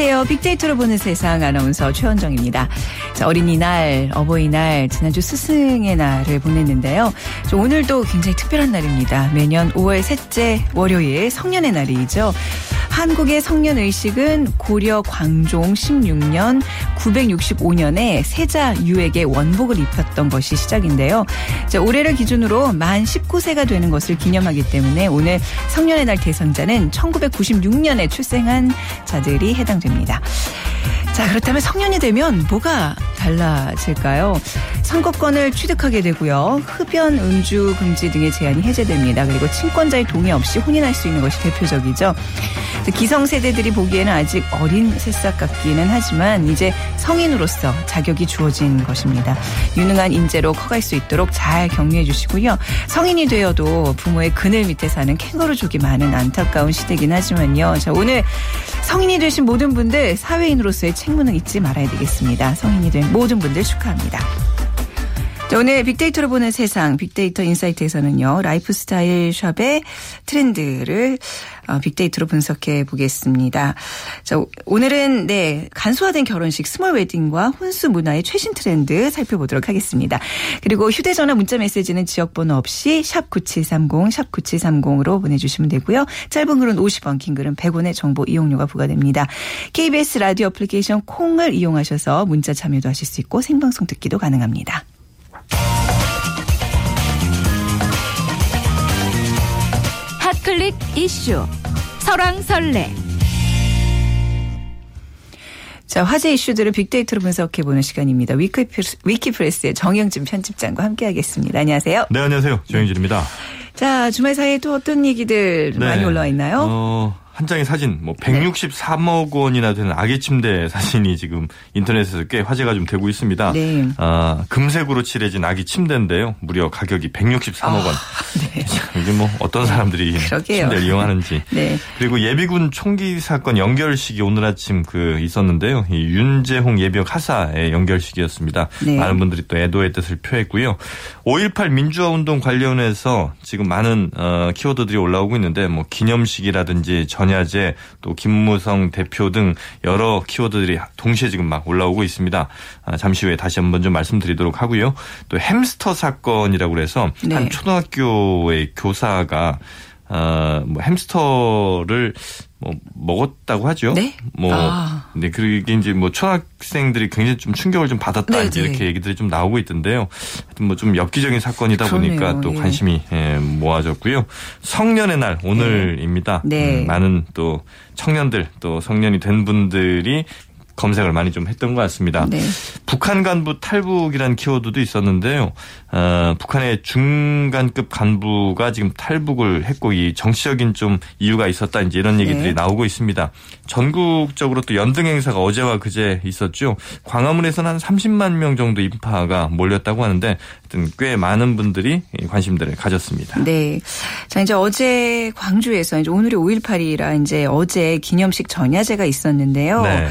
안녕하세요. 빅데이터로 보는 세상 아나운서 최원정입니다. 자, 어린이날, 어버이날, 지난주 스승의 날을 보냈는데요. 오늘도 굉장히 특별한 날입니다. 매년 5월 셋째 월요일 성년의 날이죠. 한국의 성년 의식은 고려 광종 16년 965년에 세자 유에게 원복을 입혔던 것이 시작인데요. 자, 올해를 기준으로 만 19세가 되는 것을 기념하기 때문에 오늘 성년의 날 대상자는 1996년에 출생한 자들이 해당됩니다. 자, 그렇다면 성년이 되면 뭐가 달라질까요? 선거권을 취득하게 되고요. 흡연, 음주 금지 등의 제한이 해제됩니다. 그리고 친권자의 동의 없이 혼인할 수 있는 것이 대표적이죠. 기성세대들이 보기에는 아직 어린 새싹 같기는 하지만 이제 성인으로서 자격이 주어진 것입니다. 유능한 인재로 커갈 수 있도록 잘 격려해 주시고요. 성인이 되어도 부모의 그늘 밑에 사는 캥거루족이 많은 안타까운 시대긴 하지만요. 자, 오늘 성인이 되신 모든 분들 사회인으로서의 책무는 잊지 말아야 되겠습니다. 성인이 된 모든 분들 축하합니다. 자, 오늘 빅데이터로 보는 세상 빅데이터 insight에서는요. 라이프 스타일 샵의 트렌드를 어, 빅데이터로 분석해 보겠습니다. 자, 오늘은 네, 간소화된 결혼식 small wedding과 혼수 문화의 최신 트렌드 살펴보도록 하겠습니다. 그리고 휴대전화 문자 메시지는 지역번호 없이 샵 9730, 샵 9730으로 보내주시면 되고요. 짧은 글은 50원, 긴 글은 100원의 정보 이용료가 부과됩니다. KBS 라디오 애플리케이션 콩을 이용하셔서 문자 참여도 하실 수 있고 생방송 듣기도 가능합니다. 클릭 이슈 설왕설래 자, 화제 이슈들을 빅데이터로 분석해 보는 시간입니다. 위키프레스, 위키프레스의 정영진 편집장과 함께 하겠습니다. 안녕하세요. 네, 안녕하세요. 정영진입니다. 자, 주말 사이에 또 어떤 얘기들 네. 많이 올라와 있나요? 어, 한 장의 사진, 뭐 163억 원이나 되는 아기 침대 사진이 지금 인터넷에서 꽤 화제가 좀 되고 있습니다. 네. 아, 금색으로 칠해진 아기 침대인데요. 무려 가격이 163억 원. 아, 네. 이게 뭐 어떤 사람들이 그러게요. 침대를 이용하는지. 네. 그리고 예비군 총기 사건 영결식이 오늘 아침 그 있었는데요. 이 윤재홍 예비역 하사의 영결식이었습니다. 네. 많은 분들이 또 애도의 뜻을 표했고요. 5.18 민주화 운동 관련해서 지금 많은 어, 키워드들이 올라오고 있는데 뭐 기념식이라든지 전 전야제 또 김무성 대표 등 여러 키워드들이 동시에 지금 막 올라오고 있습니다. 아, 잠시 후에 다시 한번 좀 말씀드리도록 하고요. 또 햄스터 사건이라고 그래서 네. 한 초등학교의 교사가 어, 뭐 햄스터를 뭐 먹었다고 하죠. 네. 뭐 아. 네, 그게 이제 뭐 초등학생들이 굉장히 좀 충격을 좀 받았다 네, 이제 이렇게 네. 얘기들이 좀 나오고 있던데요. 하여튼 뭐 좀 엽기적인 사건이다 그러네요. 보니까 또 예. 관심이 예, 모아졌고요. 성년의 날 오늘입니다. 네. 음, 많은 또 청년들 또 성년이 된 분들이 검색을 많이 좀 했던 것 같습니다. 네. 북한 간부 탈북이라는 키워드도 있었는데요. 어, 북한의 중간급 간부가 지금 탈북을 했고 이 정치적인 좀 이유가 있었다 이제 이런 얘기들이 네. 나오고 있습니다. 전국적으로 또 연등 행사가 어제와 그제 있었죠. 광화문에서는 한 30만 명 정도 인파가 몰렸다고 하는데 꽤 많은 분들이 관심들을 가졌습니다. 네. 자, 이제 어제 광주에서 이제 오늘이 5.18이라 이제 어제 기념식 전야제가 있었는데요. 네.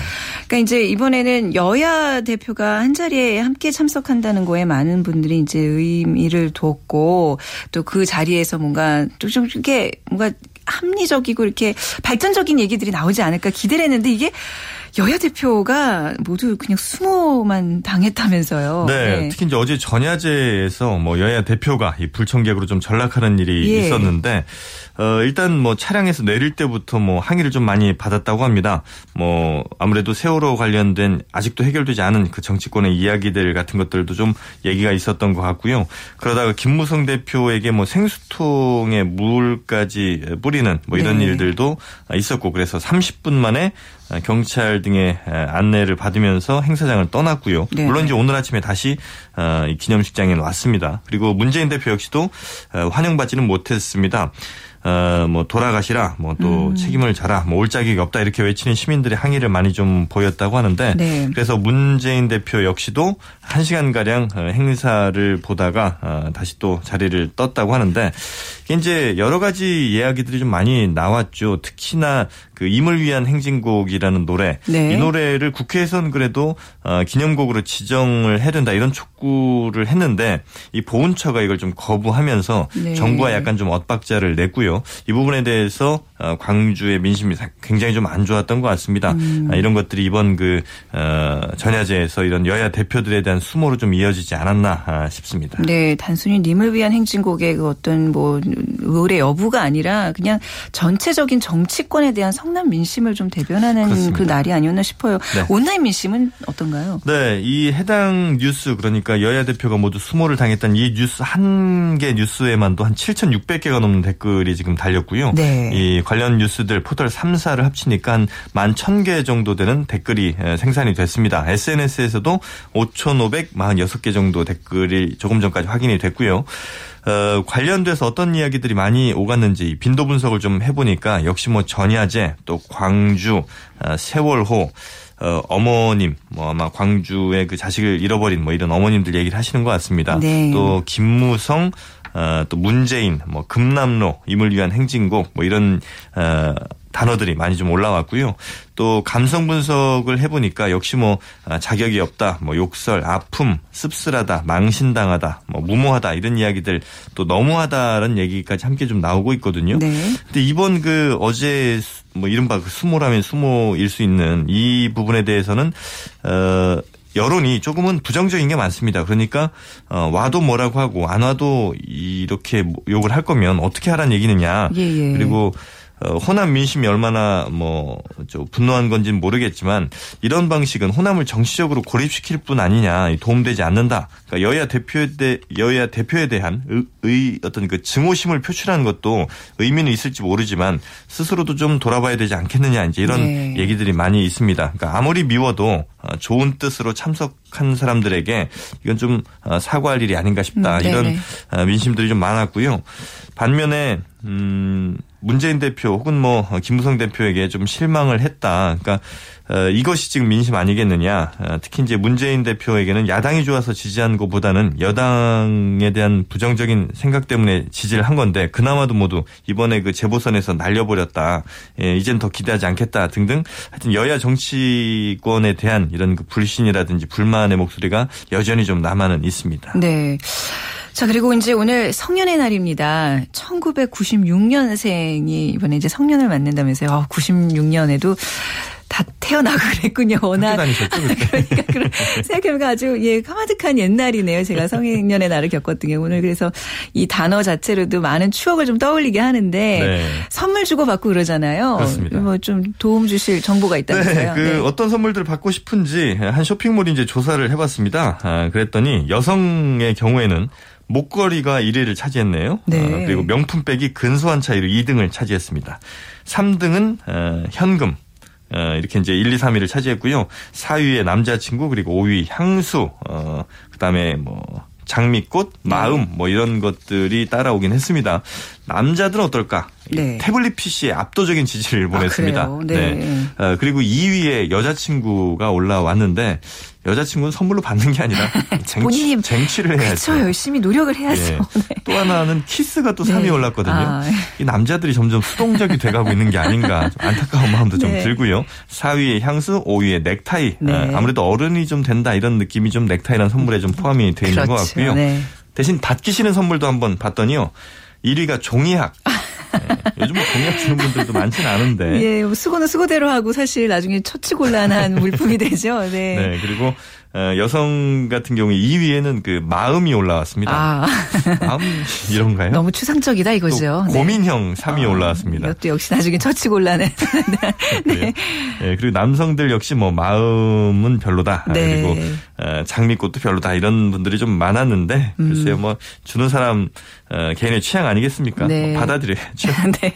그러니까 이제 이번에는 여야 대표가 한 자리에 함께 참석한다는 거에 많은 분들이 이제 의미를 두었고 또 그 자리에서 뭔가 좀 이렇게 뭔가 합리적이고 이렇게 발전적인 얘기들이 나오지 않을까 기대를 했는데 이게 여야 대표가 모두 그냥 수모만 당했다면서요. 네, 네. 특히 이제 어제 전야제에서 뭐 여야 대표가 이 불청객으로 좀 전락하는 일이 예. 있었는데 어 일단 뭐 차량에서 내릴 때부터 뭐 항의를 좀 많이 받았다고 합니다. 뭐 아무래도 세월호 관련된 아직도 해결되지 않은 그 정치권의 이야기들 같은 것들도 좀 얘기가 있었던 것 같고요. 그러다가 김무성 대표에게 뭐 생수통에 물까지 뿌리는 뭐 이런 네. 일들도 있었고 그래서 30분 만에 경찰 등의 안내를 받으면서 행사장을 떠났고요. 네. 물론 이제 오늘 아침에 다시 어, 기념식장에 왔습니다. 그리고 문재인 대표 역시도 어, 환영받지는 못했습니다. 어, 뭐 돌아가시라, 뭐또 음. 책임을 져라, 뭐 올 자격이 없다 이렇게 외치는 시민들의 항의를 많이 좀 보였다고 하는데 네. 그래서 문재인 대표 역시도 한 시간 가량 어, 행사를 보다가 어, 다시 또 자리를 떴다고 하는데 이제 여러 가지 이야기들이 좀 많이 나왔죠. 특히나 그 임을 위한 행진곡이라는 노래 네. 이 노래를 국회에서는 그래도 어, 기념곡으로 지정을 해야 된다 이런 촉구를 했는데 이 보훈처가 이걸 좀 거부하면서 네. 정부가 약간 좀 엇박자를 냈고요. 이 부분에 대해서 어, 광주의 민심이 굉장히 좀 안 좋았던 것 같습니다. 음. 아, 이런 것들이 이번 그 어, 전야제에서 이런 여야 대표들에 대한 수모로 좀 이어지지 않았나 아, 싶습니다. 네, 단순히 님을 위한 행진곡의 그 어떤 뭐 의뢰 여부가 아니라 그냥 전체적인 정치권에 대한 성남 민심을 좀 대변하는 그렇습니다. 그 날이 아니었나 싶어요. 네. 온라인 민심은 어떤가요? 네, 이 해당 뉴스 그러니까 여야 대표가 모두 수모를 당했던 이 뉴스 한 개 뉴스에만도 한 7,600개가 넘는 댓글이 지금 달렸고요. 네. 이 관련 뉴스들 포털 3사를 합치니까 한 11,000개 정도 되는 댓글이 생산이 됐습니다. SNS에서도 5,546개 정도 댓글이 조금 전까지 확인이 됐고요. 어, 관련돼서 어떤 이야기들이 많이 오갔는지 빈도 분석을 좀 해보니까 역시 뭐 전야제 또 광주 어, 세월호 어, 어머님, 뭐 아마 광주의 그 자식을 잃어버린 뭐 이런 어머님들 얘기를 하시는 것 같습니다. 네. 또 김무성, 어, 또 문재인, 뭐 금남로, 임을 위한 행진곡, 뭐 이런 어, 단어들이 많이 좀 올라왔고요. 또 감성 분석을 해보니까 역시 뭐 아, 자격이 없다, 뭐 욕설, 아픔, 씁쓸하다, 망신당하다, 뭐 무모하다 이런 이야기들 또 너무하다라는 얘기까지 함께 좀 나오고 있거든요. 네. 근데 이번 그 어제 뭐 이른바 그 수모라면 수모일 수 있는 이 부분에 대해서는 어 여론이 조금은 부정적인 게 많습니다. 그러니까 어, 와도 뭐라고 하고 안 와도 이렇게 욕을 할 거면 어떻게 하라는 얘기느냐. 예, 예. 그리고 어, 호남 민심이 얼마나 뭐 저 분노한 건지는 모르겠지만 이런 방식은 호남을 정치적으로 고립시킬 뿐 아니냐 도움되지 않는다. 그러니까 여야 대표에 대 여야 대표에 대한 의, 의 어떤 그 증오심을 표출하는 것도 의미는 있을지 모르지만 스스로도 좀 돌아봐야 되지 않겠느냐 이제 이런 네. 얘기들이 많이 있습니다. 그러니까 아무리 미워도 어, 좋은 뜻으로 참석한 사람들에게 이건 좀 어, 사과할 일이 아닌가 싶다. 음, 이런 민심들이 좀 많았고요. 반면에 음 문재인 대표 혹은 뭐 김무성 대표에게 좀 실망을 했다. 그러니까 어, 이것이 지금 민심 아니겠느냐. 어, 특히 이제 문재인 대표에게는 야당이 좋아서 지지한 것보다는 여당에 대한 부정적인 생각 때문에 지지를 한 건데 그나마도 모두 이번에 그 재보선에서 날려버렸다. 예, 이젠 더 기대하지 않겠다 등등 하여튼 여야 정치권에 대한 이런 그 불신이라든지 불만의 목소리가 여전히 좀 남아는 있습니다. 네. 자, 그리고 이제 오늘 성년의 날입니다. 1996년생이 이번에 이제 성년을 맞는다면서요. 어, 96년에도 다 태어나고 그랬군요. 워낙. 그러니까 그런 생각해보니까 아주 예 까마득한 옛날이네요. 제가 성년의 날을 겪었던 게 오늘 그래서 이 단어 자체로도 많은 추억을 좀 떠올리게 하는데 네. 선물 주고 받고 그러잖아요. 뭐좀 도움 주실 정보가 있다면서요. 네, 그 네. 어떤 선물들을 받고 싶은지 한 쇼핑몰이 이제 조사를 해봤습니다. 아, 그랬더니 여성의 경우에는 목걸이가 1위를 차지했네요. 네. 어, 그리고 명품백이 근소한 차이로 2등을 차지했습니다. 3등은 어, 현금. 어, 이렇게 이제 1, 2, 3위를 차지했고요. 4위에 남자친구 그리고 5위 향수 어 그다음에 뭐 장미꽃, 마음 뭐 이런 것들이 따라오긴 했습니다. 남자들은 어떨까? 네. 태블릿 PC에 압도적인 지지를 아, 보냈습니다. 아, 네. 네. 어, 그리고 2위에 여자친구가 올라왔는데 여자친구는 선물로 받는 게 아니라 쟁취, 쟁취를 해야죠. 그렇죠. 열심히 노력을 해야죠. 예. 네. 또 하나는 키스가 또 3위에 올랐거든요. 아. 이 남자들이 점점 수동적이 돼가고 있는 게 아닌가 안타까운 마음도 좀 네. 들고요. 4위에 향수, 5위에 넥타이. 네. 아, 아무래도 어른이 좀 된다 이런 느낌이 좀 넥타이라는 선물에 좀 포함이 돼 있는 그렇죠. 것 같고요. 네. 대신 받기 싫은 선물도 한번 봤더니요. 1위가 종이학. 네. 요즘 뭐 공약 주는 분들도 많지는 않은데. 예, 뭐 수고는 수고대로 하고 사실 나중에 처치곤란한 물품이 되죠. 네. 네, 그리고 어, 여성 같은 경우에 2위에는 그 마음이 올라왔습니다. 아. 마음 이런가요? 너무 추상적이다 이거죠. 고, 민형 3위 아, 올라왔습니다. 이것도 역시 나중에 처치 곤란해. 네. 네. 그리고 남성들 역시 뭐 마음은 별로다. 네. 그리고 어, 장미꽃도 별로다. 이런 분들이 좀 많았는데 음. 글쎄요 뭐 주는 사람 어, 개인의 취향 아니겠습니까? 네. 뭐 받아들여야죠. 네.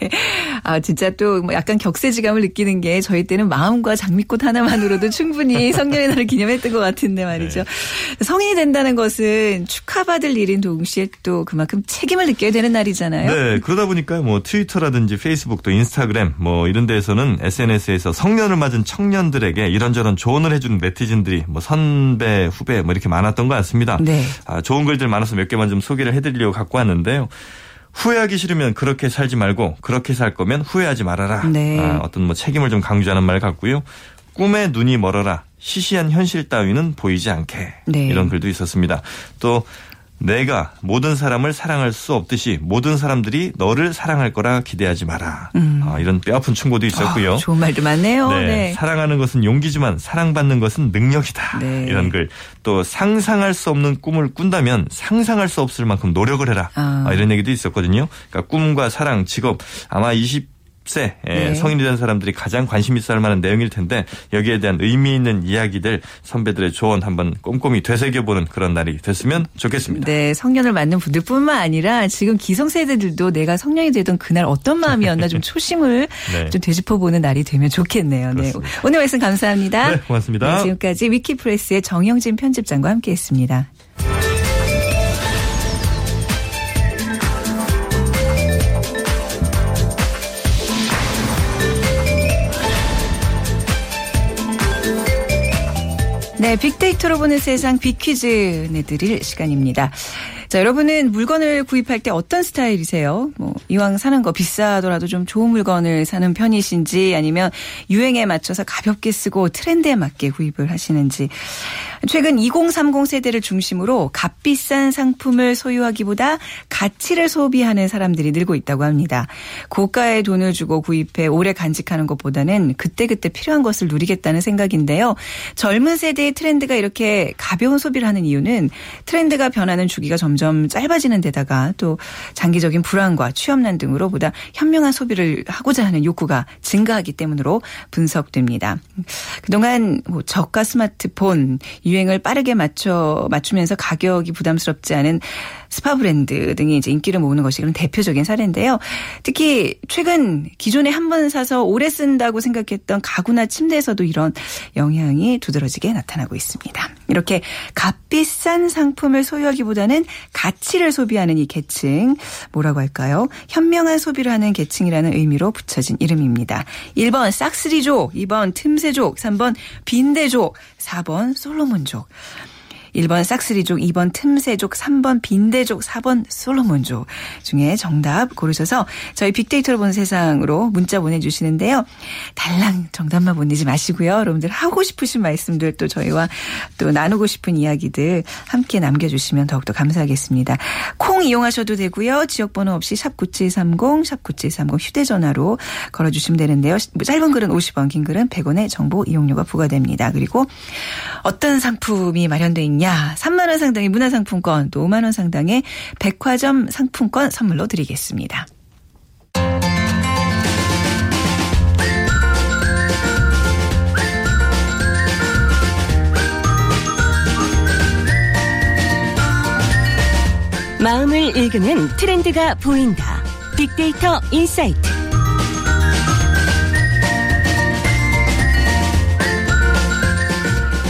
아 진짜 또뭐 약간 격세지감을 느끼는 게 저희 때는 마음과 장미꽃 하나만으로도 충분히 성년의 날을 기념했던 것 같 은데 말이죠. 네. 성인이 된다는 것은 축하받을 일인 동시에 또 그만큼 책임을 느껴야 되는 날이잖아요. 네. 그러다 보니까 뭐 트위터라든지 페이스북 또 인스타그램 뭐 이런 데에서는 SNS에서 성년을 맞은 청년들에게 이런저런 조언을 해주는 네티즌들이 뭐 선배 후배 뭐 이렇게 많았던 것 같습니다. 네. 아, 좋은 글들 많아서 몇 개만 좀 소개를 해드리려고 갖고 왔는데. 있는데요. 후회하기 싫으면 그렇게 살지 말고 그렇게 살 거면 후회하지 말아라. 네. 아, 어떤 뭐 책임을 좀 강조하는 말 같고요. 꿈에 눈이 멀어라. 시시한 현실 따위는 보이지 않게. 네. 이런 글도 있었습니다. 또 내가 모든 사람을 사랑할 수 없듯이 모든 사람들이 너를 사랑할 거라 기대하지 마라. 음. 아, 이런 뼈아픈 충고도 있었고요. 아, 좋은 말도 많네요. 네, 네. 사랑하는 것은 용기지만 사랑받는 것은 능력이다. 네. 이런 글. 또 상상할 수 없는 꿈을 꾼다면 상상할 수 없을 만큼 노력을 해라. 아. 아, 이런 얘기도 있었거든요. 그러니까 꿈과 사랑, 직업 아마 20 10세 예, 네. 성인이 된 사람들이 가장 관심 있어 할 만한 내용일 텐데 여기에 대한 의미 있는 이야기들 선배들의 조언 한번 꼼꼼히 되새겨보는 그런 날이 됐으면 좋겠습니다. 네, 성년을 맞는 분들뿐만 아니라 지금 기성세대들도 내가 성년이 되던 그날 어떤 마음이었나 좀 초심을 네. 좀 되짚어보는 날이 되면 좋겠네요. 네. 오늘 말씀 감사합니다. 네, 고맙습니다. 네, 지금까지 위키프레스의 정영진 편집장과 함께했습니다. 네, 빅데이터로 보는 세상 빅퀴즈 내드릴 시간입니다. 자, 여러분은 물건을 구입할 때 어떤 스타일이세요? 뭐, 이왕 사는 거 비싸더라도 좀 좋은 물건을 사는 편이신지 아니면 유행에 맞춰서 가볍게 쓰고 트렌드에 맞게 구입을 하시는지. 최근 2030 세대를 중심으로 값비싼 상품을 소유하기보다 가치를 소비하는 사람들이 늘고 있다고 합니다. 고가의 돈을 주고 구입해 오래 간직하는 것보다는 그때그때 필요한 것을 누리겠다는 생각인데요. 젊은 세대의 트렌드가 이렇게 가벼운 소비를 하는 이유는 트렌드가 변하는 주기가 점점 짧아지는 데다가 또 장기적인 불안과 취업난 등으로 보다 현명한 소비를 하고자 하는 욕구가 증가하기 때문으로 분석됩니다. 그동안 뭐 저가 스마트폰, 유행을 빠르게 맞춰 맞추면서 가격이 부담스럽지 않은 스파 브랜드 등이 이제 인기를 모으는 것이 그런 대표적인 사례인데요. 특히 최근 기존에 한 번 사서 오래 쓴다고 생각했던 가구나 침대에서도 이런 영향이 두드러지게 나타나고 있습니다. 이렇게 값비싼 상품을 소유하기보다는 가치를 소비하는 이 계층 뭐라고 할까요? 현명한 소비를 하는 계층이라는 의미로 붙여진 이름입니다. 1번 싹스리족, 2번 틈새족, 3번 빈대족, 4번 솔로몬족. 1번 싹스리족, 2번 틈새족, 3번 빈대족, 4번 솔로몬족 중에 정답 고르셔서 저희 빅데이터로 본 세상으로 문자 보내주시는데요. 달랑 정답만 보내지 마시고요. 여러분들 하고 싶으신 말씀들 또 저희와 또 나누고 싶은 이야기들 함께 남겨주시면 더욱더 감사하겠습니다. 콩 이용하셔도 되고요. 지역번호 없이 샵9730, 샵9730 휴대전화로 걸어주시면 되는데요. 짧은 글은 50원, 긴 글은 100원의 정보 이용료가 부과됩니다. 그리고 어떤 상품이 마련되어 있냐 야, 3만 원 상당의 문화상품권, 또 5만 원 상당의 백화점 상품권 선물로 드리겠습니다. 마음을 읽는 트렌드가 보인다. 빅데이터 insight.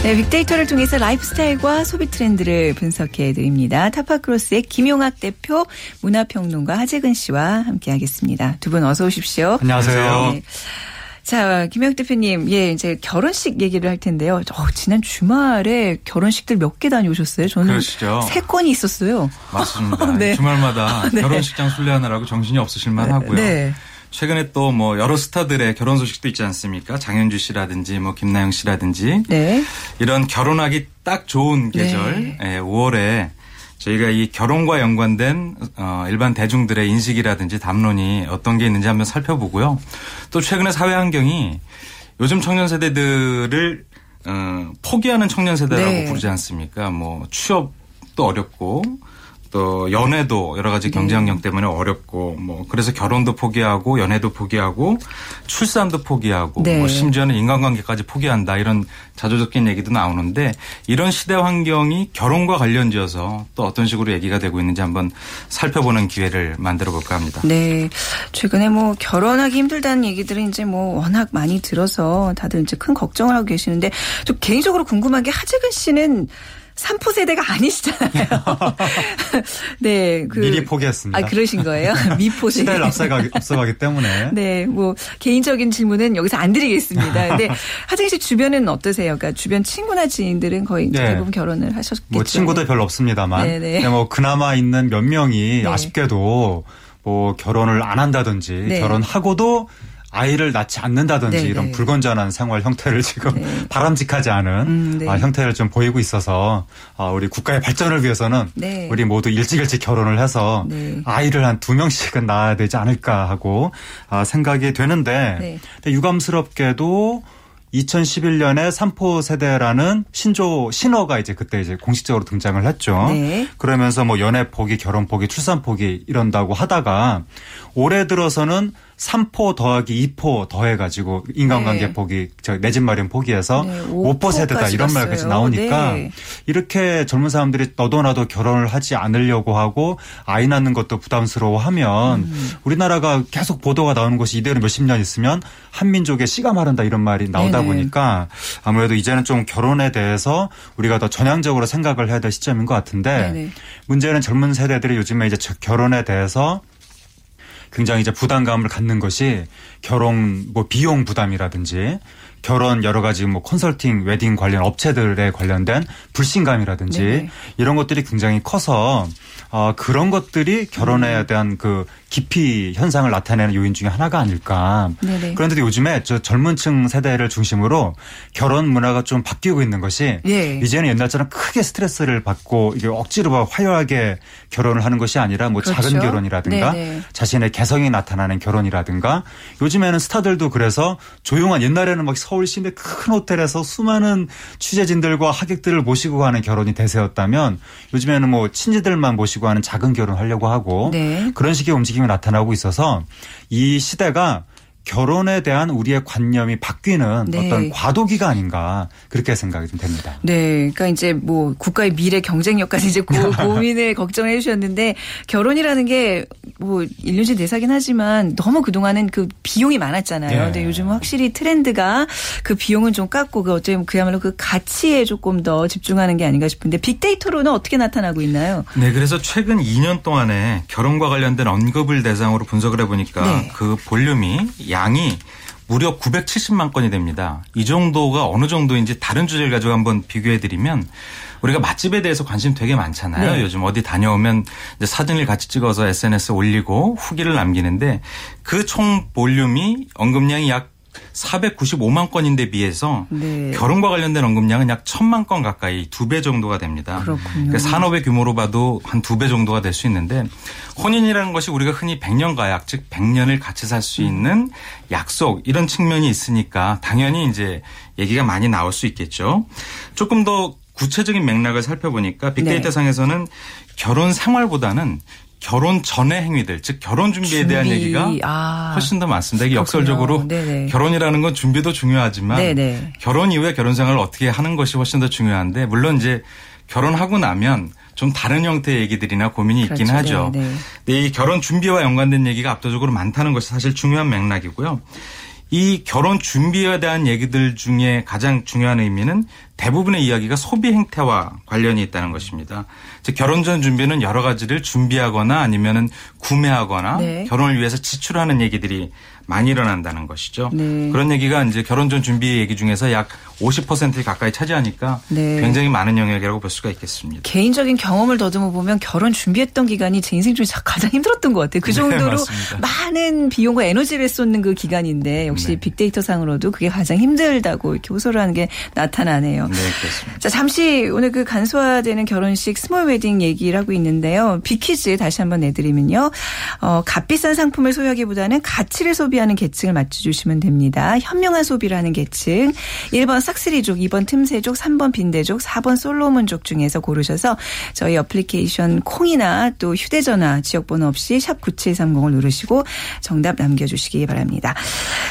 네, 빅데이터를 통해서 라이프스타일과 소비 트렌드를 분석해 드립니다. 타파크로스의 김용학 대표, 문화평론가 하재근 씨와 함께하겠습니다. 두 분 어서 오십시오. 안녕하세요. 네. 자, 김영 대표님, 예, 이제 결혼식 얘기를 할 텐데요. 어, 지난 주말에 결혼식들 몇 개 다녀오셨어요? 저는 그러시죠. 세 건이 있었어요. 맞습니다. 네. 주말마다 네. 결혼식장 순례하느라고 정신이 없으실 만 하고요. 네. 최근에 또 뭐 여러 스타들의 결혼 소식도 있지 않습니까? 장현주 씨라든지 뭐 김나영 씨라든지 네. 이런 결혼하기 딱 좋은 계절 네. 예, 5월에 저희가 이 결혼과 연관된 어 일반 대중들의 인식이라든지 담론이 어떤 게 있는지 한번 살펴보고요. 또 최근에 사회 환경이 요즘 청년 세대들을 어 포기하는 청년 세대라고 네. 부르지 않습니까? 뭐 취업도 어렵고 또 연애도 여러 가지 경제 환경 때문에 어렵고 뭐 그래서 결혼도 포기하고 연애도 포기하고 출산도 포기하고 네. 뭐 심지어는 인간관계까지 포기한다 이런 자조적인 얘기도 나오는데 이런 시대 환경이 결혼과 관련지어서 또 어떤 식으로 얘기가 되고 있는지 한번 살펴보는 기회를 만들어 볼까 합니다. 네. 최근에 뭐 결혼하기 힘들다는 얘기들은 이제 뭐 워낙 많이 들어서 다들 이제 큰 걱정을 하고 계시는데 좀 개인적으로 궁금한 게 하재근 씨는 3포 세대가 아니시잖아요. 네. 그, 미리 포기했습니다. 아, 그러신 거예요? 미포 세대. 시대를 앞서가기, 앞서가기 때문에. 네. 뭐, 개인적인 질문은 여기서 안 드리겠습니다. 근데 하정 씨 주변은 어떠세요? 그러니까 주변 친구나 지인들은 거의 네. 대부분 결혼을 하셨겠죠. 뭐, 친구들 별로 없습니다만. 네네. 네. 뭐, 그나마 있는 몇 명이 네. 아쉽게도 뭐, 결혼을 안 한다든지 네. 결혼하고도 아이를 낳지 않는다든지 네 이런 네. 불건전한 생활 형태를 지금 네. 바람직하지 않은 음, 네. 아, 형태를 좀 보이고 있어서 아, 우리 국가의 발전을 위해서는 네. 우리 모두 일찍 일찍 결혼을 해서 네. 아이를 한 두 명씩은 낳아야 되지 않을까 하고 아, 생각이 되는데 유감스럽게도 2011년에 삼포 세대라는 신조 신어가 이제 그때 이제 공식적으로 등장을 했죠. 네. 그러면서 뭐 연애 포기, 결혼 포기, 출산 포기 이런다고 하다가 올해 들어서는 3포 더하기 2포 더해가지고 인간관계 네. 포기, 내집 마련 포기해서 네, 5포 세대다 이런 말까지 나오니까 네. 이렇게 젊은 사람들이 너도 나도 결혼을 하지 않으려고 하고 아이 낳는 것도 부담스러워하면 음. 우리나라가 계속 보도가 나오는 것이 이대로 몇십 년 있으면 한민족의 씨가 마른다 이런 말이 나오다 네네. 보니까 아무래도 이제는 좀 결혼에 대해서 우리가 더 전향적으로 생각을 해야 될 시점인 것 같은데 네네. 문제는 젊은 세대들이 요즘에 이제 결혼에 대해서 굉장히 이제 부담감을 갖는 것이 결혼 뭐 비용 부담이라든지 결혼 여러 가지 뭐 컨설팅 웨딩 관련 업체들에 관련된 불신감이라든지 네 이런 것들이 굉장히 커서 어, 그런 것들이 결혼에 음. 대한 그 기피 현상을 나타내는 요인 중에 하나가 아닐까. 네네. 그런데 요즘에 저 젊은층 세대를 중심으로 결혼 문화가 좀 바뀌고 있는 것이 네. 이제는 옛날처럼 크게 스트레스를 받고 이게 억지로 화려하게 결혼을 하는 것이 아니라 뭐 그렇죠. 작은 결혼이라든가 네네. 자신의 개성이 나타나는 결혼이라든가 요즘에는 스타들도 그래서 조용한 옛날에는 막 서울 시내 큰 호텔에서 수많은 취재진들과 하객들을 모시고 가는 결혼이 대세였다면 요즘에는 뭐 친지들만 모시고 하는 작은 결혼 하려고 하고 네. 그런 식의 움직임이 나타나고 있어서 이 시대가 결혼에 대한 우리의 관념이 바뀌는 네. 어떤 과도기가 아닌가 그렇게 생각이 좀 됩니다. 네, 그러니까 이제 뭐 국가의 미래 경쟁력까지 이제 고, 민을 걱정해 주셨는데 결혼이라는 게뭐 인류지 대사긴 하지만 너무 그 동안은 그 비용이 많았잖아요. 네. 근데 요즘은 확실히 트렌드가 그 비용은 좀 깎고 그 어쩌면 그야말로 그 가치에 조금 더 집중하는 게 아닌가 싶은데 빅데이터로는 어떻게 나타나고 있나요? 네, 그래서 최근 2년 동안에 결혼과 관련된 언급을 대상으로 분석을 해보니까 네. 그 볼륨이 양이 무려 970만 건이 됩니다. 이 정도가 어느 정도인지 다른 주제를 가지고 한번 비교해 드리면 우리가 맛집에 대해서 관심 되게 많잖아요. 네. 요즘 어디 다녀오면 사진을 같이 찍어서 SNS에 올리고 후기를 남기는데 그 총 볼륨이 언급량이 약 495만 건인데 비해서 네. 결혼과 관련된 언급량은 약 1000만 건 가까이 두 배 정도가 됩니다. 그렇군요. 그러니까 산업의 규모로 봐도 한 두 배 정도가 될 수 있는데 혼인이라는 것이 우리가 흔히 100년 가약 즉 100년을 같이 살 수 있는 약속 이런 측면이 있으니까 당연히 이제 얘기가 많이 나올 수 있겠죠. 조금 더 구체적인 맥락을 살펴보니까 빅데이터 네. 상에서는 결혼 생활보다는 결혼 전의 행위들, 즉 결혼 준비에 준비. 대한 얘기가 아. 훨씬 더 많습니다. 이게 역설적으로 네네. 결혼이라는 건 준비도 중요하지만 네네. 결혼 이후에 결혼 생활을 어떻게 하는 것이 훨씬 더 중요한데 물론 이제 결혼하고 나면 좀 다른 형태의 얘기들이나 고민이 그렇죠. 있긴 하죠. 네네. 근데 이 결혼 준비와 연관된 얘기가 압도적으로 많다는 것이 사실 중요한 맥락이고요. 이 결혼 준비에 대한 얘기들 중에 가장 중요한 의미는 대부분의 이야기가 소비 행태와 관련이 있다는 것입니다. 즉 결혼 전 준비는 여러 가지를 준비하거나 아니면은 구매하거나 네. 결혼을 위해서 지출하는 얘기들이 많이 일어난다는 것이죠. 네. 그런 얘기가 이제 결혼 전 준비 얘기 중에서 약 50%를 가까이 차지하니까 네. 굉장히 많은 영역이라고 볼 수가 있겠습니다. 개인적인 경험을 더듬어 보면 결혼 준비했던 기간이 제 인생 중에 가장 힘들었던 것 같아요. 그 네, 정도로 네, 많은 비용과 에너지를 쏟는 그 기간인데 역시 네. 빅데이터 상으로도 그게 가장 힘들다고 이렇게 호소를 하는 게 나타나네요. 네, 그렇습니다. 자, 잠시 오늘 그 간소화되는 결혼식 small wedding 얘기를 하고 있는데요. 빅퀴즈 다시 한번 내드리면요. 어, 값비싼 상품을 소유하기보다는 가치를 소비하는 계층을 맞춰주시면 됩니다. 현명한 소비라는 계층. 1번 싹쓸이족, 2번 틈새족, 3번 빈대족, 4번 솔로몬족 중에서 고르셔서 저희 어플리케이션 콩이나 또 휴대전화 지역번호 없이 샵 9730을 누르시고 정답 남겨주시기 바랍니다.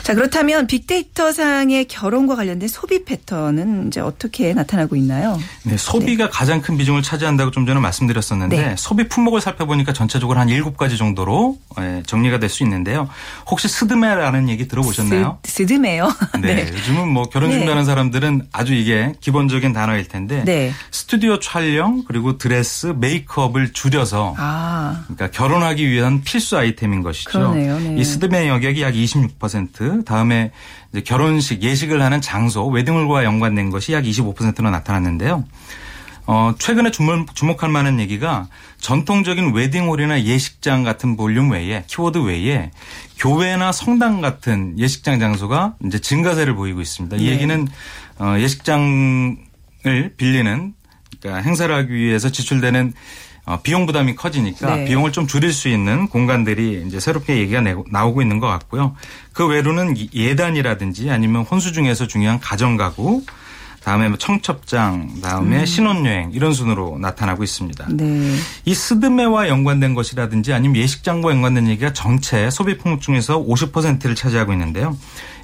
자, 그렇다면 빅데이터 상의 결혼과 관련된 소비 패턴은 이제 어떻게 나타나고 있나요? 네, 소비가 네. 가장 큰 비중을 차지한다고 좀 전에 말씀드렸었는데 네. 소비 품목을 살펴보니까 전체적으로 한 7가지 정도로 예, 정리가 될 수 있는데요. 혹시 스드메라는 얘기 들어보셨나요? 스드메요 네, 네, 요즘은 뭐 결혼 준비하는 네. 사람 사람들은 아주 이게 기본적인 단어일 텐데 네. 스튜디오 촬영 그리고 드레스 메이크업을 줄여서 아. 그러니까 결혼하기 위한 필수 아이템인 것이죠. 그러네요. 네. 이 스드메 영역이 약 26% 다음에 결혼식 예식을 하는 장소 웨딩홀과 연관된 것이 약 25%로 나타났는데요. 어, 최근에 주목, 주목할 만한 얘기가 전통적인 웨딩홀이나 예식장 같은 볼륨 외에 키워드 외에 교회나 성당 같은 예식장 장소가 이제 증가세를 보이고 있습니다. 이 네. 얘기는 어, 예식장을 빌리는 그러니까 행사를 하기 위해서 지출되는 어, 비용 부담이 커지니까 네. 비용을 좀 줄일 수 있는 공간들이 이제 새롭게 얘기가 내고, 나오고 있는 것 같고요. 그 외로는 예단이라든지 아니면 혼수 중에서 중요한 가정 가구 다음에 뭐 청첩장, 다음에 음. 신혼여행 이런 순으로 나타나고 있습니다. 네. 이 스드메와 연관된 것이라든지 아니면 예식장과 연관된 얘기가 전체 소비 품목 중에서 50%를 차지하고 있는데요.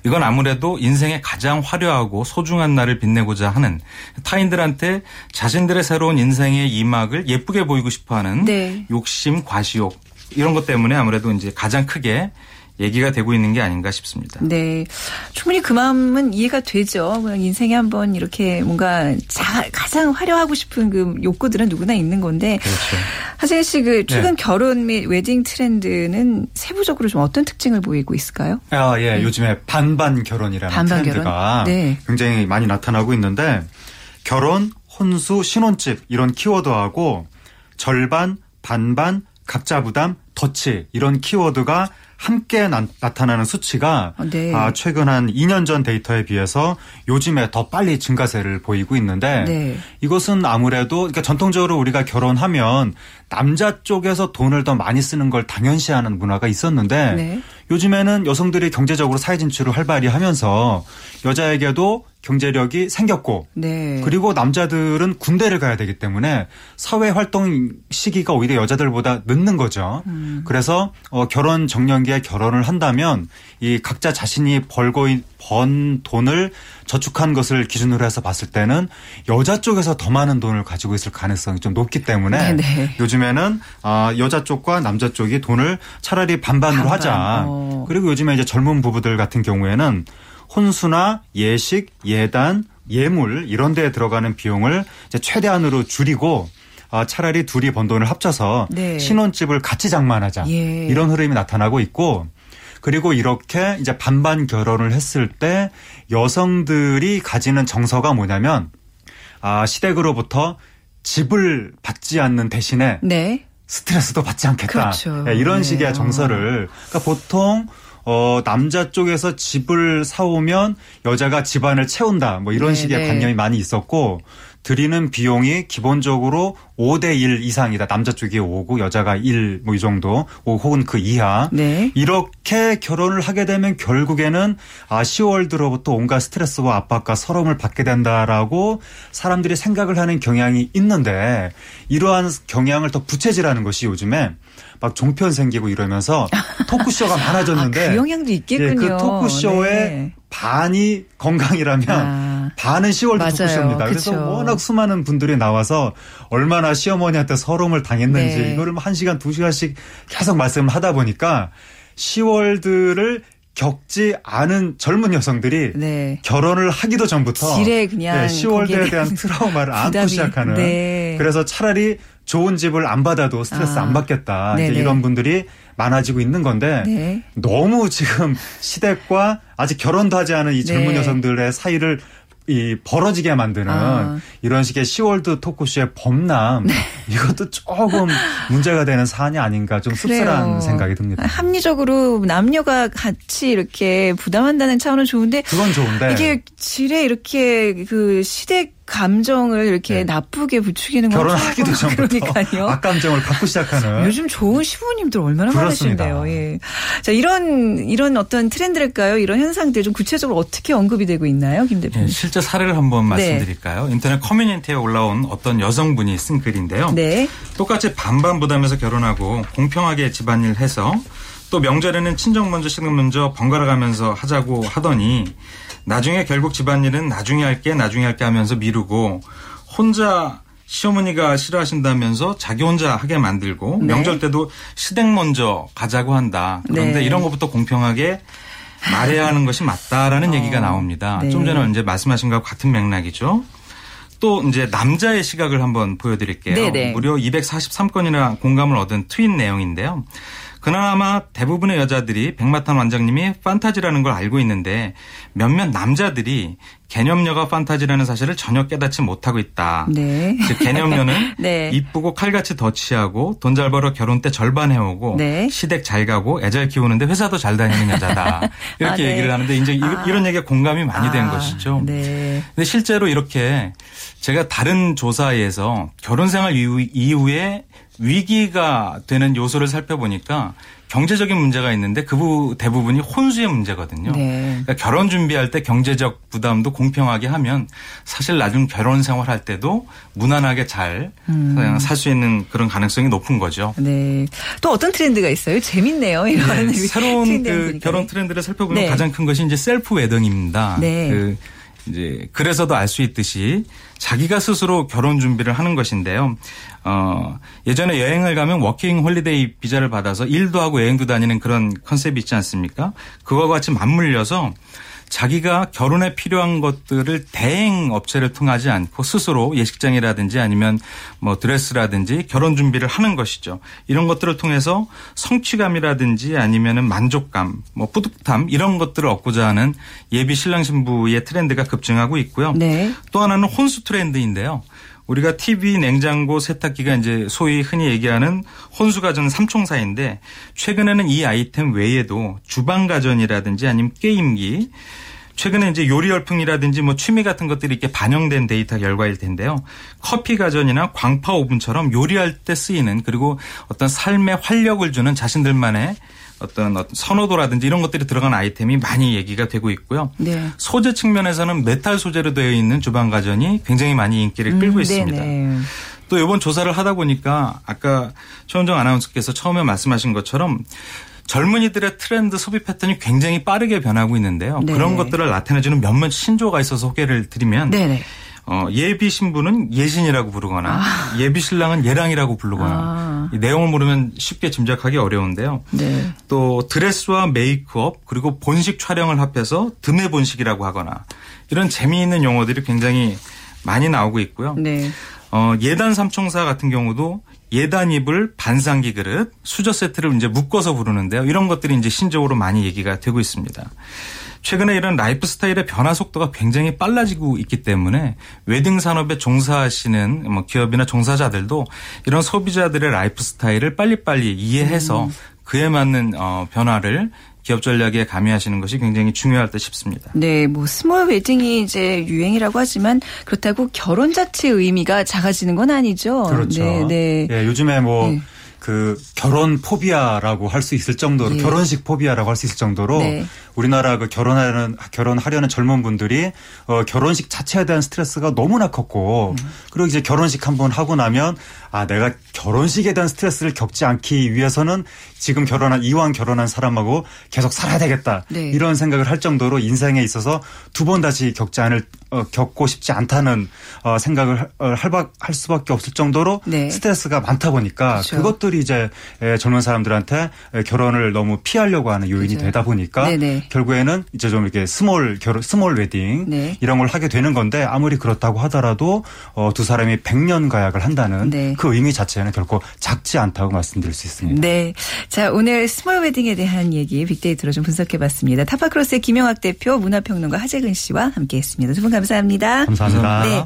이건 아무래도 인생의 가장 화려하고 소중한 날을 빛내고자 하는 타인들한테 자신들의 새로운 인생의 이막을 예쁘게 보이고 싶어하는 네. 욕심, 과시욕 이런 것 때문에 아무래도 이제 가장 크게 얘기가 되고 있는 게 아닌가 싶습니다. 네. 충분히 그 마음은 이해가 되죠. 인생에 한번 이렇게 뭔가 자, 가장 화려하고 싶은 그 욕구들은 누구나 있는 건데. 그렇죠. 하세현 씨, 그 최근 네. 결혼 및 웨딩 트렌드는 세부적으로 좀 어떤 특징을 보이고 있을까요? 아, 예. 네. 요즘에 반반 결혼이라는 반반 트렌드가 결혼? 네. 굉장히 많이 나타나고 있는데 결혼, 혼수, 신혼집 이런 키워드하고 절반, 반반, 각자 부담, 터치 이런 키워드가 함께 나, 타나는 수치가 아, 네. 아, 최근 한 2년 전 데이터에 비해서 요즘에 더 빨리 증가세를 보이고 있는데 네. 이것은 아무래도 그러니까 전통적으로 우리가 결혼하면 남자 쪽에서 돈을 더 많이 쓰는 걸 당연시하는 문화가 있었는데 네. 요즘에는 여성들이 경제적으로 사회 진출을 활발히 하면서 여자에게도 경제력이 생겼고 네. 그리고 남자들은 군대를 가야 되기 때문에 사회 활동 시기가 오히려 여자들보다 늦는 거죠. 음. 그래서 어, 결혼 정년기에 결혼을 한다면 이 각자 자신이 벌고 번 돈을 저축한 것을 기준으로 해서 봤을 때는 여자 쪽에서 더 많은 돈을 가지고 있을 가능성이 좀 높기 때문에 네네. 네. 요즘에는 아, 여자 쪽과 남자 쪽이 돈을 차라리 반반으로 반반. 하자. 어. 그리고 요즘에 이제 젊은 부부들 같은 경우에는 혼수나 예식, 예단, 예물 이런 데에 들어가는 비용을 이제 최대한으로 줄이고 아, 차라리 둘이 번 돈을 합쳐서 네. 신혼집을 같이 장만하자 예. 이런 흐름이 나타나고 있고 그리고 이렇게 이제 반반 결혼을 했을 때 여성들이 가지는 정서가 뭐냐면 아, 시댁으로부터 집을 받지 않는 대신에 네. 스트레스도 받지 않겠다. 그렇죠. 예, 이런 식의 네. 정서를 그러니까 보통 어, 남자 쪽에서 집을 사오면 여자가 집안을 채운다. 뭐 이런 네, 식의 네. 관념이 많이 있었고 드리는 비용이 기본적으로 5대 1 이상이다. 남자 쪽이 5고 여자가 1 뭐 이 정도 혹은 그 이하. 네. 이렇게 결혼을 하게 되면 결국에는 아 10월 들어부터 온갖 스트레스와 압박과 서러움을 받게 된다라고 사람들이 생각을 하는 경향이 있는데 이러한 경향을 더 부채질하는 것이 요즘에 막 종편 생기고 이러면서 토크쇼가 많아졌는데 아, 그 영향도 있겠군요. 예, 그 토크쇼의 네. 반이 건강이라면 아, 반은 10월 토크쇼입니다. 그래서 워낙 수많은 분들이 나와서 얼마나 시어머니한테 서러움을 당했는지 네. 이거를 한 시간 두 시간씩 계속 말씀을 하다 보니까 시월드를 겪지 않은 젊은 여성들이 네. 결혼을 하기도 전부터 지레 그냥 네, 시월드에 대한 트라우마를 안고 시작하는 네. 그래서 차라리 좋은 집을 안 받아도 스트레스 아. 안 받겠다. 이런 분들이 많아지고 있는 건데 네. 너무 지금 시댁과 아직 결혼도 하지 않은 이 젊은 네. 여성들의 사이를 이 벌어지게 만드는 아. 이런 식의 시월드 토크쇼의 범람 네. 이것도 조금 문제가 되는 사안이 아닌가 좀 씁쓸한 생각이 듭니다. 합리적으로 남녀가 같이 이렇게 부담한다는 차원은 좋은데 그건 좋은데 이게 질에 이렇게 그 시댁 감정을 이렇게 네. 나쁘게 부추기는 건 결혼하기도 전부터 그러니까요. 악감정을 갖고 시작하는 요즘 좋은 시부님들 얼마나 그렇습니다. 많으신데요. 예. 자 이런 이런 어떤 트렌드일까요? 이런 현상들 좀 구체적으로 어떻게 언급이 되고 있나요, 김 대표님? 네, 실제 사례를 한번 네. 말씀드릴까요? 인터넷 커뮤니티에 올라온 어떤 여성분이 쓴 글인데요. 네. 똑같이 반반 부담해서 결혼하고 공평하게 집안일 해서 또 명절에는 친정 먼저 시댁 먼저 번갈아 가면서 하자고 하더니 나중에 결국 집안일은 나중에 할게 나중에 할게 하면서 미루고 혼자 시어머니가 싫어하신다면서 자기 혼자 하게 만들고 네. 명절 때도 시댁 먼저 가자고 한다. 그런데 네. 이런 것부터 공평하게 말해야 하는 것이 맞다라는 어. 얘기가 나옵니다. 네. 좀 전에 이제 말씀하신 것과 같은 맥락이죠. 또 이제 남자의 시각을 한번 보여드릴게요. 네네. 네. 무려 243건이나 공감을 얻은 트윗 내용인데요. 그 그나마 대부분의 여자들이 백마탄 원장님이 판타지라는 걸 알고 있는데 몇몇 남자들이 개념녀가 판타지라는 사실을 전혀 깨닫지 못하고 있다. 네. 즉 개념녀는 네. 이쁘고 칼같이 덧치하고 돈 잘 벌어 결혼 때 절반 해오고 네. 시댁 잘 가고 애잘 키우는데 회사도 잘 다니는 여자다. 이렇게 아, 네. 얘기를 하는데 이제 아. 이런 얘기가 공감이 많이 아, 된 것이죠. 네. 근데 실제로 이렇게 제가 다른 조사에서 결혼 생활 이후, 이후에 위기가 되는 요소를 살펴보니까 경제적인 문제가 있는데 그 대부분이 혼수의 문제거든요. 네. 그러니까 결혼 준비할 때 경제적 부담도 공평하게 하면 사실 나중 결혼 생활할 때도 무난하게 잘 살수 음. 있는 그런 가능성이 높은 거죠. 네. 또 어떤 트렌드가 있어요? 재밌네요. 이런 네. 새로운 그 결혼 트렌드를 살펴보면 네. 가장 큰 것이 이제 셀프 웨딩입니다. 네. 그 이제 그래서도 알 수 있듯이 자기가 스스로 결혼 준비를 하는 것인데요. 어, 예전에 여행을 가면 워킹 홀리데이 비자를 받아서 일도 하고 여행도 다니는 그런 컨셉이 있지 않습니까? 그와 같이 맞물려서 자기가 결혼에 필요한 것들을 대행 업체를 통하지 않고 스스로 예식장이라든지 아니면 뭐 드레스라든지 결혼 준비를 하는 것이죠. 이런 것들을 통해서 성취감이라든지 아니면은 만족감, 뭐 뿌듯함 이런 것들을 얻고자 하는 예비 신랑 신부의 트렌드가 급증하고 있고요. 네. 또 하나는 혼수 트렌드인데요. 우리가 TV, 냉장고, 세탁기가 이제 소위 흔히 얘기하는 혼수 가전 삼총사인데 최근에는 이 아이템 외에도 주방 가전이라든지 아니면 게임기 최근에 이제 요리 열풍이라든지 뭐 취미 같은 것들이 이렇게 반영된 데이터 결과일 텐데요. 커피 가전이나 광파 오븐처럼 요리할 때 쓰이는 그리고 어떤 삶에 활력을 주는 자신들만의 어떤 선호도라든지 이런 것들이 들어간 아이템이 많이 얘기가 되고 있고요. 네. 소재 측면에서는 메탈 소재로 되어 있는 주방 가전이 굉장히 많이 인기를 음, 끌고 음, 있습니다. 또 이번 조사를 하다 보니까 아까 최원정 아나운서께서 처음에 말씀하신 것처럼 젊은이들의 트렌드 소비 패턴이 굉장히 빠르게 변하고 있는데요. 네. 그런 것들을 나타내주는 몇몇 신조어가 있어서 소개를 드리면 네네. 어, 예비 신부는 예신이라고 부르거나 아. 예비 신랑은 예랑이라고 부르거나 아. 이 내용을 모르면 쉽게 짐작하기 어려운데요. 네. 또 드레스와 메이크업 그리고 본식 촬영을 합해서 드메본식이라고 하거나 이런 재미있는 용어들이 굉장히 많이 나오고 있고요. 네. 어, 예단 삼총사 같은 경우도 예단 이불 반상기 그릇, 수저 세트를 이제 묶어서 부르는데요. 이런 것들이 이제 신조어로 많이 얘기가 되고 있습니다. 최근에 이런 라이프 스타일의 변화 속도가 굉장히 빨라지고 있기 때문에 웨딩 산업에 종사하시는 뭐 기업이나 종사자들도 이런 소비자들의 라이프 스타일을 빨리빨리 이해해서 음. 그에 맞는 어 변화를 기업 전략에 가미하시는 것이 굉장히 중요할 듯 싶습니다. 네, 뭐 스몰 웨딩이 이제 유행이라고 하지만 그렇다고 결혼 자체의 의미가 작아지는 건 아니죠. 그렇죠. 네, 네. 예, 요즘에 뭐 네. 그 결혼 포비아라고 할 수 있을 정도로 네. 결혼식 포비아라고 할 수 있을 정도로 네. 우리나라 그 결혼하는 결혼하려는 젊은 분들이 어 결혼식 자체에 대한 스트레스가 너무나 컸고 음. 그리고 이제 결혼식 한번 하고 나면 아 내가 결혼식에 대한 스트레스를 겪지 않기 위해서는 지금 결혼한 이왕 결혼한 사람하고 계속 살아야 되겠다 네. 이런 생각을 할 정도로 인생에 있어서 두 번 다시 겪지 않을 어, 겪고 싶지 않다는 어, 생각을 어, 할, 할 수밖에 없을 정도로 네. 스트레스가 많다 보니까 그렇죠. 그것들이 이제 젊은 사람들한테 결혼을 너무 피하려고 하는 요인이 그렇죠. 되다 보니까 네네. 결국에는 이제 좀 이렇게 스몰 결혼 스몰 웨딩 네. 이런 걸 하게 되는 건데 아무리 그렇다고 하더라도 어, 두 사람이 100년 가약을 한다는 네. 그 의미 자체는 결코 작지 않다고 말씀드릴 수 있습니다. 네. 자, 오늘 스몰 웨딩에 대한 얘기 빅데이터로 좀 분석해 봤습니다. 타파크로스의 김영학 대표 문화평론가 하재근 씨와 함께 했습니다. 두분 감사합니다. 감사합니다. 네.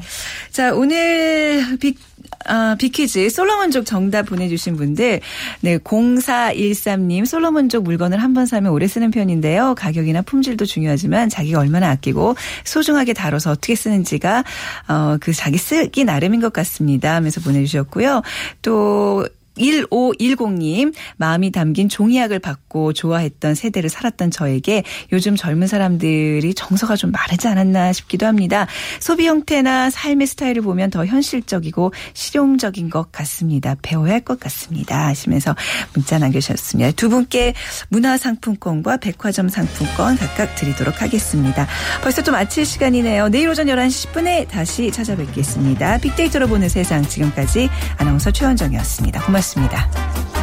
자, 오늘 빅 아, 빅퀴즈 솔로몬족 정답 보내주신 분들, 네, 0413님, 솔로몬족 물건을 한 번 사면 오래 쓰는 편인데요. 가격이나 품질도 중요하지만 자기가 얼마나 아끼고 소중하게 다뤄서 어떻게 쓰는지가, 어, 그 자기 쓰기 나름인 것 같습니다. 하면서 보내주셨고요. 또, 1510님, 마음이 담긴 종이약을 받고 좋아했던 세대를 살았던 저에게 요즘 젊은 사람들이 정서가 좀 마르지 않았나 싶기도 합니다. 소비 형태나 삶의 스타일을 보면 더 현실적이고 실용적인 것 같습니다. 배워야 할 것 같습니다. 하시면서 문자 남겨주셨습니다. 두 분께 문화상품권과 백화점 상품권 각각 드리도록 하겠습니다. 벌써 좀 마칠 시간이네요. 내일 오전 11시 10분에 다시 찾아뵙겠습니다. 빅데이터로 보는 세상 지금까지 아나운서 최원정이었습니다. 고맙습니다. 들었습니다.